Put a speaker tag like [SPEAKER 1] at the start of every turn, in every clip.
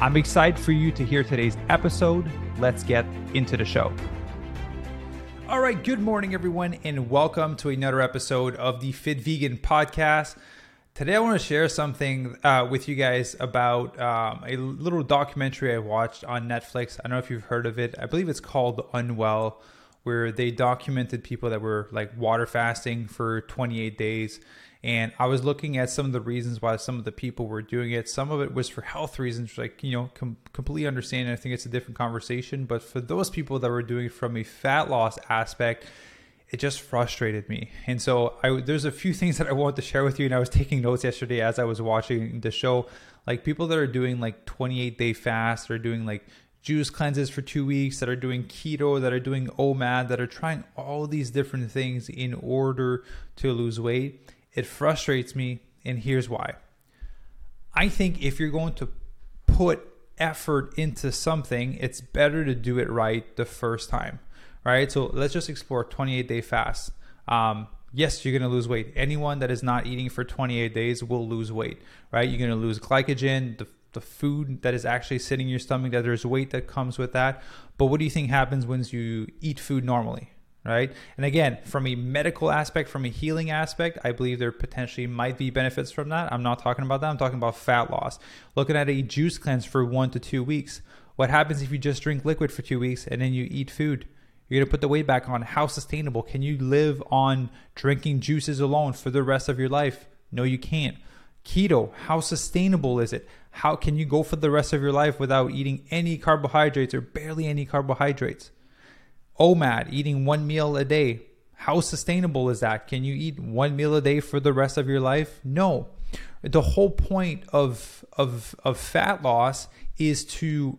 [SPEAKER 1] I'm excited for you to hear today's episode. Let's get into the show. All right, good morning, everyone, and welcome to another episode of the Fit Vegan Podcast. Today, I want to share something uh, with you guys about um, a little documentary I watched on Netflix. I don't know if you've heard of it. I believe it's called Unwell, where they documented people that were like water fasting for 28 days and I was looking at some of the reasons why some of the people were doing it. Some of it was for health reasons, like, you know, com- completely understand. I think it's a different conversation. But for those people that were doing it from a fat loss aspect, it just frustrated me. And so I, there's a few things that I want to share with you. And I was taking notes yesterday as I was watching the show. Like people that are doing like 28 day fast or doing like juice cleanses for two weeks, that are doing keto, that are doing OMAD, that are trying all these different things in order to lose weight it frustrates me, and here's why. I think if you're going to put effort into something, it's better to do it right the first time, right? So let's just explore 28 day fast. Um, yes, you're going to lose weight. Anyone that is not eating for 28 days will lose weight, right? You're going to lose glycogen, the, the food that is actually sitting in your stomach, that there's weight that comes with that. But what do you think happens once you eat food normally, right? And again, from a medical aspect, from a healing aspect, I believe there potentially might be benefits from that. I'm not talking about that. I'm talking about fat loss. Looking at a juice cleanse for one to two weeks. What happens if you just drink liquid for two weeks and then you eat food? You're going to put the weight back on. How sustainable? Can you live on drinking juices alone for the rest of your life? No, you can't. Keto, how sustainable is it? How can you go for the rest of your life without eating any carbohydrates or barely any carbohydrates? OMAD, eating one meal a day. How sustainable is that? Can you eat one meal a day for the rest of your life? No. The whole point of of of fat loss is to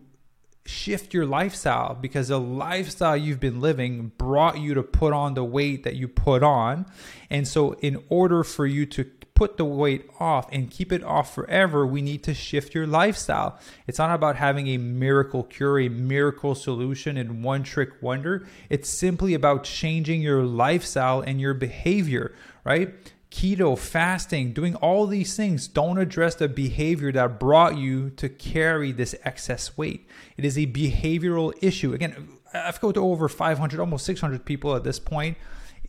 [SPEAKER 1] shift your lifestyle because the lifestyle you've been living brought you to put on the weight that you put on. And so in order for you to put the weight off and keep it off forever, we need to shift your lifestyle. It's not about having a miracle cure, a miracle solution, and one trick wonder. It's simply about changing your lifestyle and your behavior, right? Keto, fasting, doing all these things don't address the behavior that brought you to carry this excess weight. It is a behavioral issue. Again, I've got to over 500, almost 600 people at this point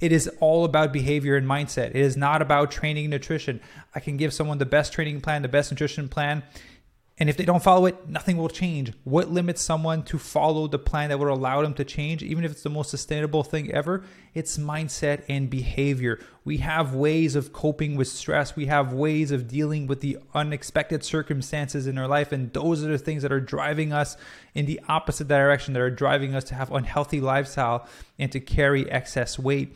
[SPEAKER 1] it is all about behavior and mindset. It is not about training nutrition. I can give someone the best training plan, the best nutrition plan, and if they don't follow it, nothing will change. What limits someone to follow the plan that would allow them to change, even if it's the most sustainable thing ever? It's mindset and behavior. We have ways of coping with stress, we have ways of dealing with the unexpected circumstances in our life, and those are the things that are driving us in the opposite direction, that are driving us to have unhealthy lifestyle and to carry excess weight.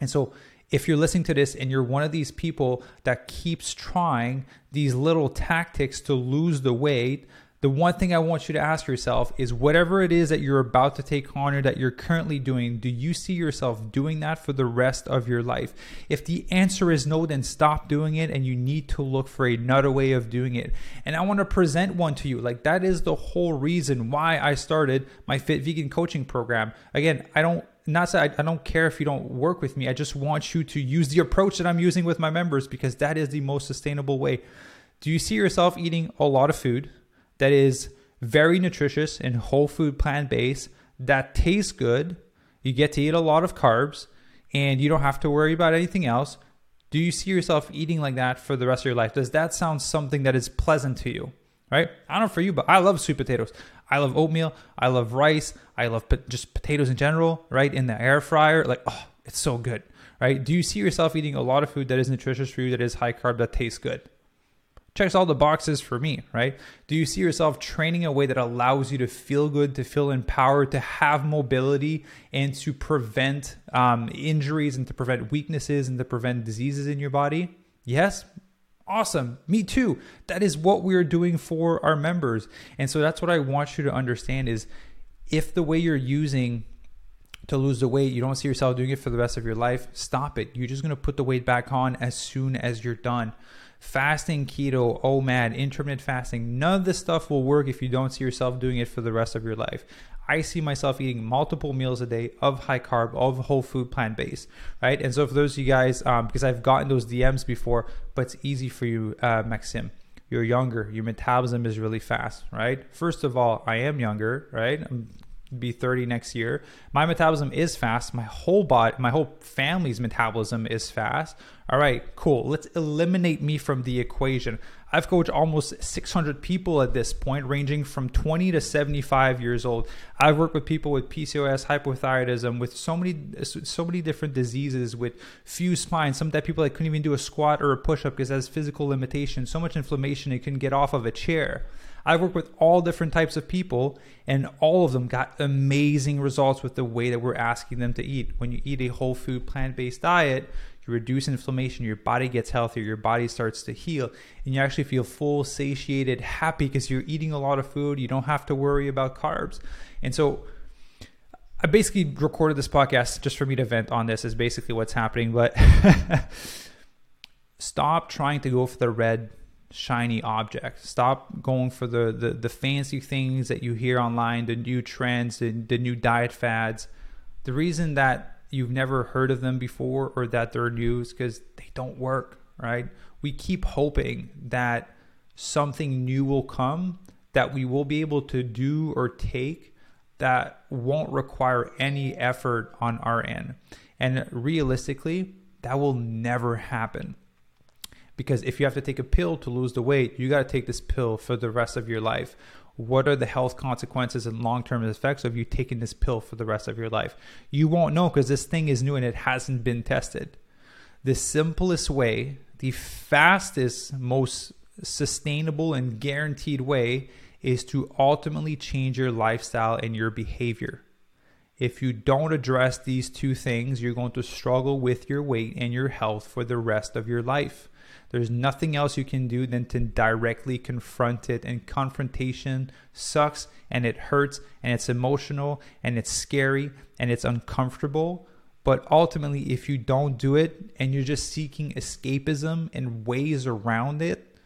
[SPEAKER 1] And so, if you're listening to this and you're one of these people that keeps trying these little tactics to lose the weight, the one thing I want you to ask yourself is whatever it is that you're about to take on or that you're currently doing, do you see yourself doing that for the rest of your life? If the answer is no, then stop doing it and you need to look for another way of doing it. And I want to present one to you. Like that is the whole reason why I started my Fit Vegan coaching program. Again, I don't not say I, I, don't care if you don't work with me. I just want you to use the approach that I'm using with my members because that is the most sustainable way. Do you see yourself eating a lot of food that is very nutritious and whole food plant based that tastes good? You get to eat a lot of carbs and you don't have to worry about anything else. Do you see yourself eating like that for the rest of your life? Does that sound something that is pleasant to you? Right? I don't know for you, but I love sweet potatoes. I love oatmeal. I love rice. I love po- just potatoes in general, right? In the air fryer, like, oh, it's so good, right? Do you see yourself eating a lot of food that is nutritious for you, that is high carb, that tastes good? Checks all the boxes for me, right? Do you see yourself training a way that allows you to feel good, to feel empowered, to have mobility, and to prevent um, injuries and to prevent weaknesses and to prevent diseases in your body? Yes, Awesome. Me too. That is what we're doing for our members. And so that's what I want you to understand is if the way you're using to lose the weight, you don't see yourself doing it for the rest of your life, stop it. You're just going to put the weight back on as soon as you're done. Fasting, keto, OMAD, intermittent fasting, none of this stuff will work if you don't see yourself doing it for the rest of your life. I see myself eating multiple meals a day of high carb, of whole food, plant based, right? And so for those of you guys, um, because I've gotten those DMs before, but it's easy for you, uh, Maxime. You're younger. Your metabolism is really fast, right? First of all, I am younger, right? I'm be 30 next year. My metabolism is fast. My whole body, my whole family's metabolism is fast. All right, cool. Let's eliminate me from the equation. I've coached almost 600 people at this point, ranging from 20 to 75 years old. I've worked with people with PCOS, hypothyroidism, with so many, so many different diseases, with fused spine. Some that people that couldn't even do a squat or a push up because it has physical limitations, so much inflammation they couldn't get off of a chair. I've worked with all different types of people, and all of them got amazing results with the way that we're asking them to eat. When you eat a whole food, plant based diet, you reduce inflammation, your body gets healthier, your body starts to heal, and you actually feel full, satiated, happy because you're eating a lot of food. You don't have to worry about carbs. And so, I basically recorded this podcast just for me to vent on this, is basically what's happening. But stop trying to go for the red shiny object. Stop going for the, the, the fancy things that you hear online, the new trends, the, the new diet fads. The reason that you've never heard of them before or that they're new is because they don't work, right? We keep hoping that something new will come that we will be able to do or take that won't require any effort on our end. And realistically, that will never happen because if you have to take a pill to lose the weight, you got to take this pill for the rest of your life. What are the health consequences and long term effects of you taking this pill for the rest of your life? You won't know because this thing is new and it hasn't been tested. The simplest way, the fastest, most sustainable, and guaranteed way is to ultimately change your lifestyle and your behavior. If you don't address these two things, you're going to struggle with your weight and your health for the rest of your life. There's nothing else you can do than to directly confront it. And confrontation sucks and it hurts and it's emotional and it's scary and it's uncomfortable. But ultimately, if you don't do it and you're just seeking escapism and ways around it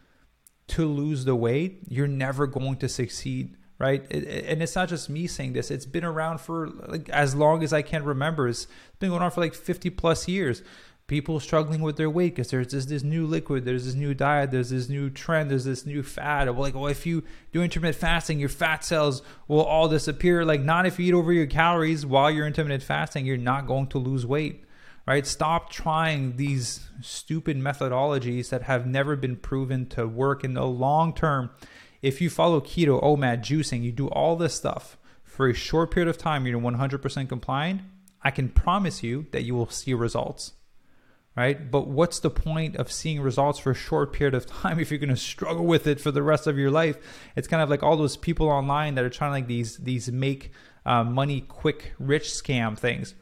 [SPEAKER 1] to lose the weight, you're never going to succeed right? and it's not just me saying this; it's been around for like as long as I can remember. It's been going on for like 50 plus years people struggling with their weight because there's this, this new liquid, there's this new diet, there's this new trend, there's this new fad. Like, well, if you do intermittent fasting, your fat cells will all disappear. Like, not if you eat over your calories while you're intermittent fasting, you're not going to lose weight. Right? Stop trying these stupid methodologies that have never been proven to work in the long term. If you follow keto, oh, OMAD, juicing, you do all this stuff for a short period of time, you're 100% compliant. I can promise you that you will see results right? But what's the point of seeing results for a short period of time if you're going to struggle with it for the rest of your life? It's kind of like all those people online that are trying like these these make uh, money quick rich scam things.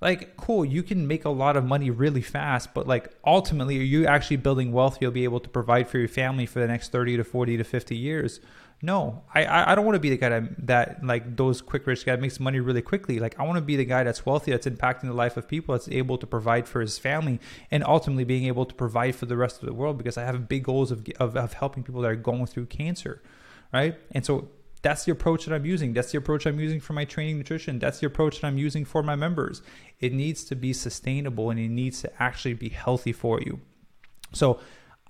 [SPEAKER 1] Like, cool, you can make a lot of money really fast, but like ultimately, are you actually building wealth you'll be able to provide for your family for the next 30 to 40 to 50 years? No, I I don't want to be the guy that, that like those quick rich guy makes money really quickly. Like I want to be the guy that's wealthy, that's impacting the life of people, that's able to provide for his family, and ultimately being able to provide for the rest of the world. Because I have big goals of of, of helping people that are going through cancer, right? And so that's the approach that I'm using. That's the approach I'm using for my training nutrition. That's the approach that I'm using for my members. It needs to be sustainable and it needs to actually be healthy for you. So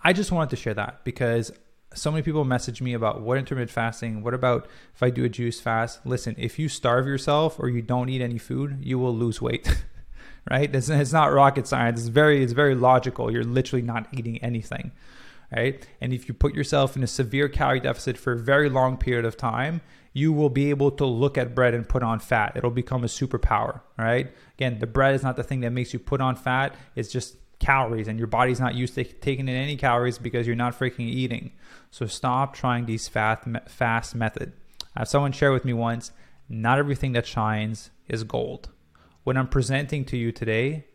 [SPEAKER 1] I just wanted to share that because so many people message me about what intermittent fasting, what about if I do a juice fast? Listen, if you starve yourself or you don't eat any food, you will lose weight. right? It's, it's not rocket science. It's very it's very logical. You're literally not eating anything. Right? And if you put yourself in a severe calorie deficit for a very long period of time, you will be able to look at bread and put on fat. It'll become a superpower, right? Again, the bread is not the thing that makes you put on fat. It's just calories and your body's not used to taking in any calories because you're not freaking eating. So stop trying these fast fast method. I have someone share with me once, not everything that shines is gold. What I'm presenting to you today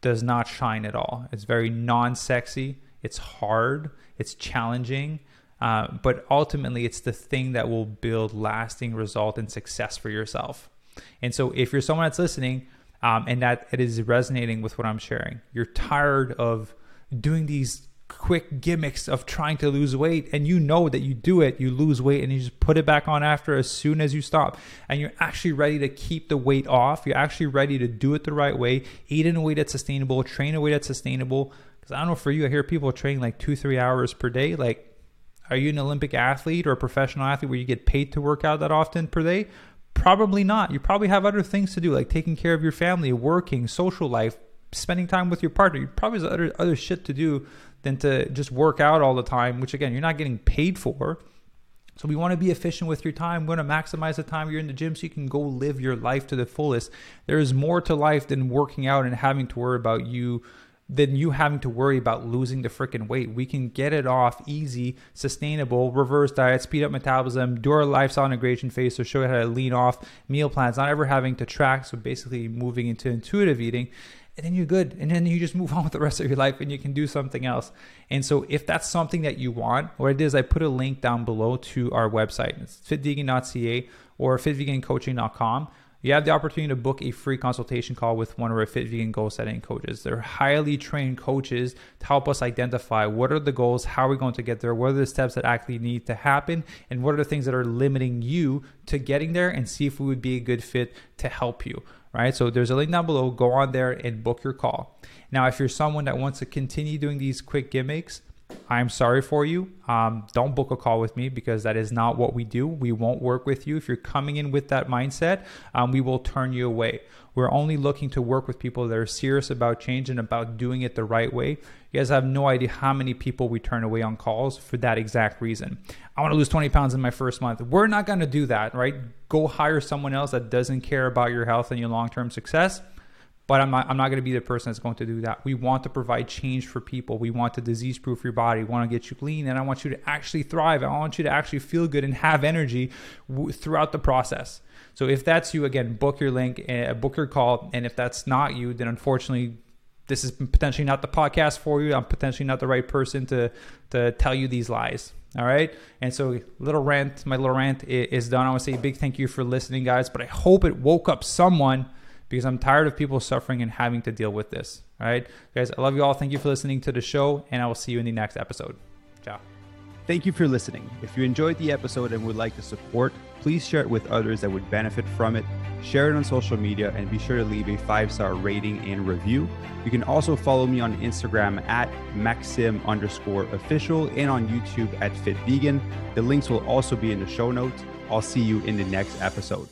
[SPEAKER 1] does not shine at all. It's very non-sexy. It's hard, it's challenging, uh, but ultimately, it's the thing that will build lasting result and success for yourself. And so, if you're someone that's listening um, and that it is resonating with what I'm sharing, you're tired of doing these quick gimmicks of trying to lose weight and you know that you do it you lose weight and you just put it back on after as soon as you stop. And you're actually ready to keep the weight off. You're actually ready to do it the right way. Eat in a way that's sustainable train in a way that's sustainable. Because i don't know for you i hear people train like two three hours per day. Like are you an olympic athlete or a professional athlete where you get paid to work out that often per day probably not you probably have other things to do like taking care of your family working social life spending time with your partner you probably have other other shit to do than to just work out all the time, which again, you're not getting paid for. So we want to be efficient with your time. We want to maximize the time you're in the gym so you can go live your life to the fullest. There is more to life than working out and having to worry about you than you having to worry about losing the freaking weight. We can get it off easy, sustainable, reverse diet, speed up metabolism, do our lifestyle integration phase, so show you how to lean off meal plans, not ever having to track. So basically moving into intuitive eating and then you're good. And then you just move on with the rest of your life and you can do something else. And so if that's something that you want, what it is, I put a link down below to our website. It's fitvegan.ca or fitvegancoaching.com. You have the opportunity to book a free consultation call with one of our Fit Vegan goal setting coaches. They're highly trained coaches to help us identify what are the goals, how are we going to get there, what are the steps that actually need to happen, and what are the things that are limiting you to getting there, and see if we would be a good fit to help you right? So there's a link down below. Go on there and book your call. Now, if you're someone that wants to continue doing these quick gimmicks, I'm sorry for you. Um, don't book a call with me because that is not what we do. We won't work with you. If you're coming in with that mindset, um, we will turn you away. We're only looking to work with people that are serious about change and about doing it the right way. You guys have no idea how many people we turn away on calls for that exact reason. I want to lose 20 pounds in my first month. We're not going to do that, right? Go hire someone else that doesn't care about your health and your long term success but I'm not, I'm not going to be the person that's going to do that. We want to provide change for people. We want to disease proof your body. We want to get you clean. And I want you to actually thrive. I want you to actually feel good and have energy w- throughout the process. So if that's you, again, book your link, uh, book your call. And if that's not you, then unfortunately, this is potentially not the podcast for you. I'm potentially not the right person to, to tell you these lies. All right. And so, little rant, my little rant is done. I want to say a big thank you for listening, guys. But I hope it woke up someone because I'm tired of people suffering and having to deal with this. All right, guys, I love you all. Thank you for listening to the show, and I will see you in the next episode. Ciao.
[SPEAKER 2] Thank you for listening. If you enjoyed the episode and would like to support, please share it with others that would benefit from it. Share it on social media and be sure to leave a five star rating and review. You can also follow me on Instagram at Maxim underscore official and on YouTube at Fit Vegan. The links will also be in the show notes. I'll see you in the next episode.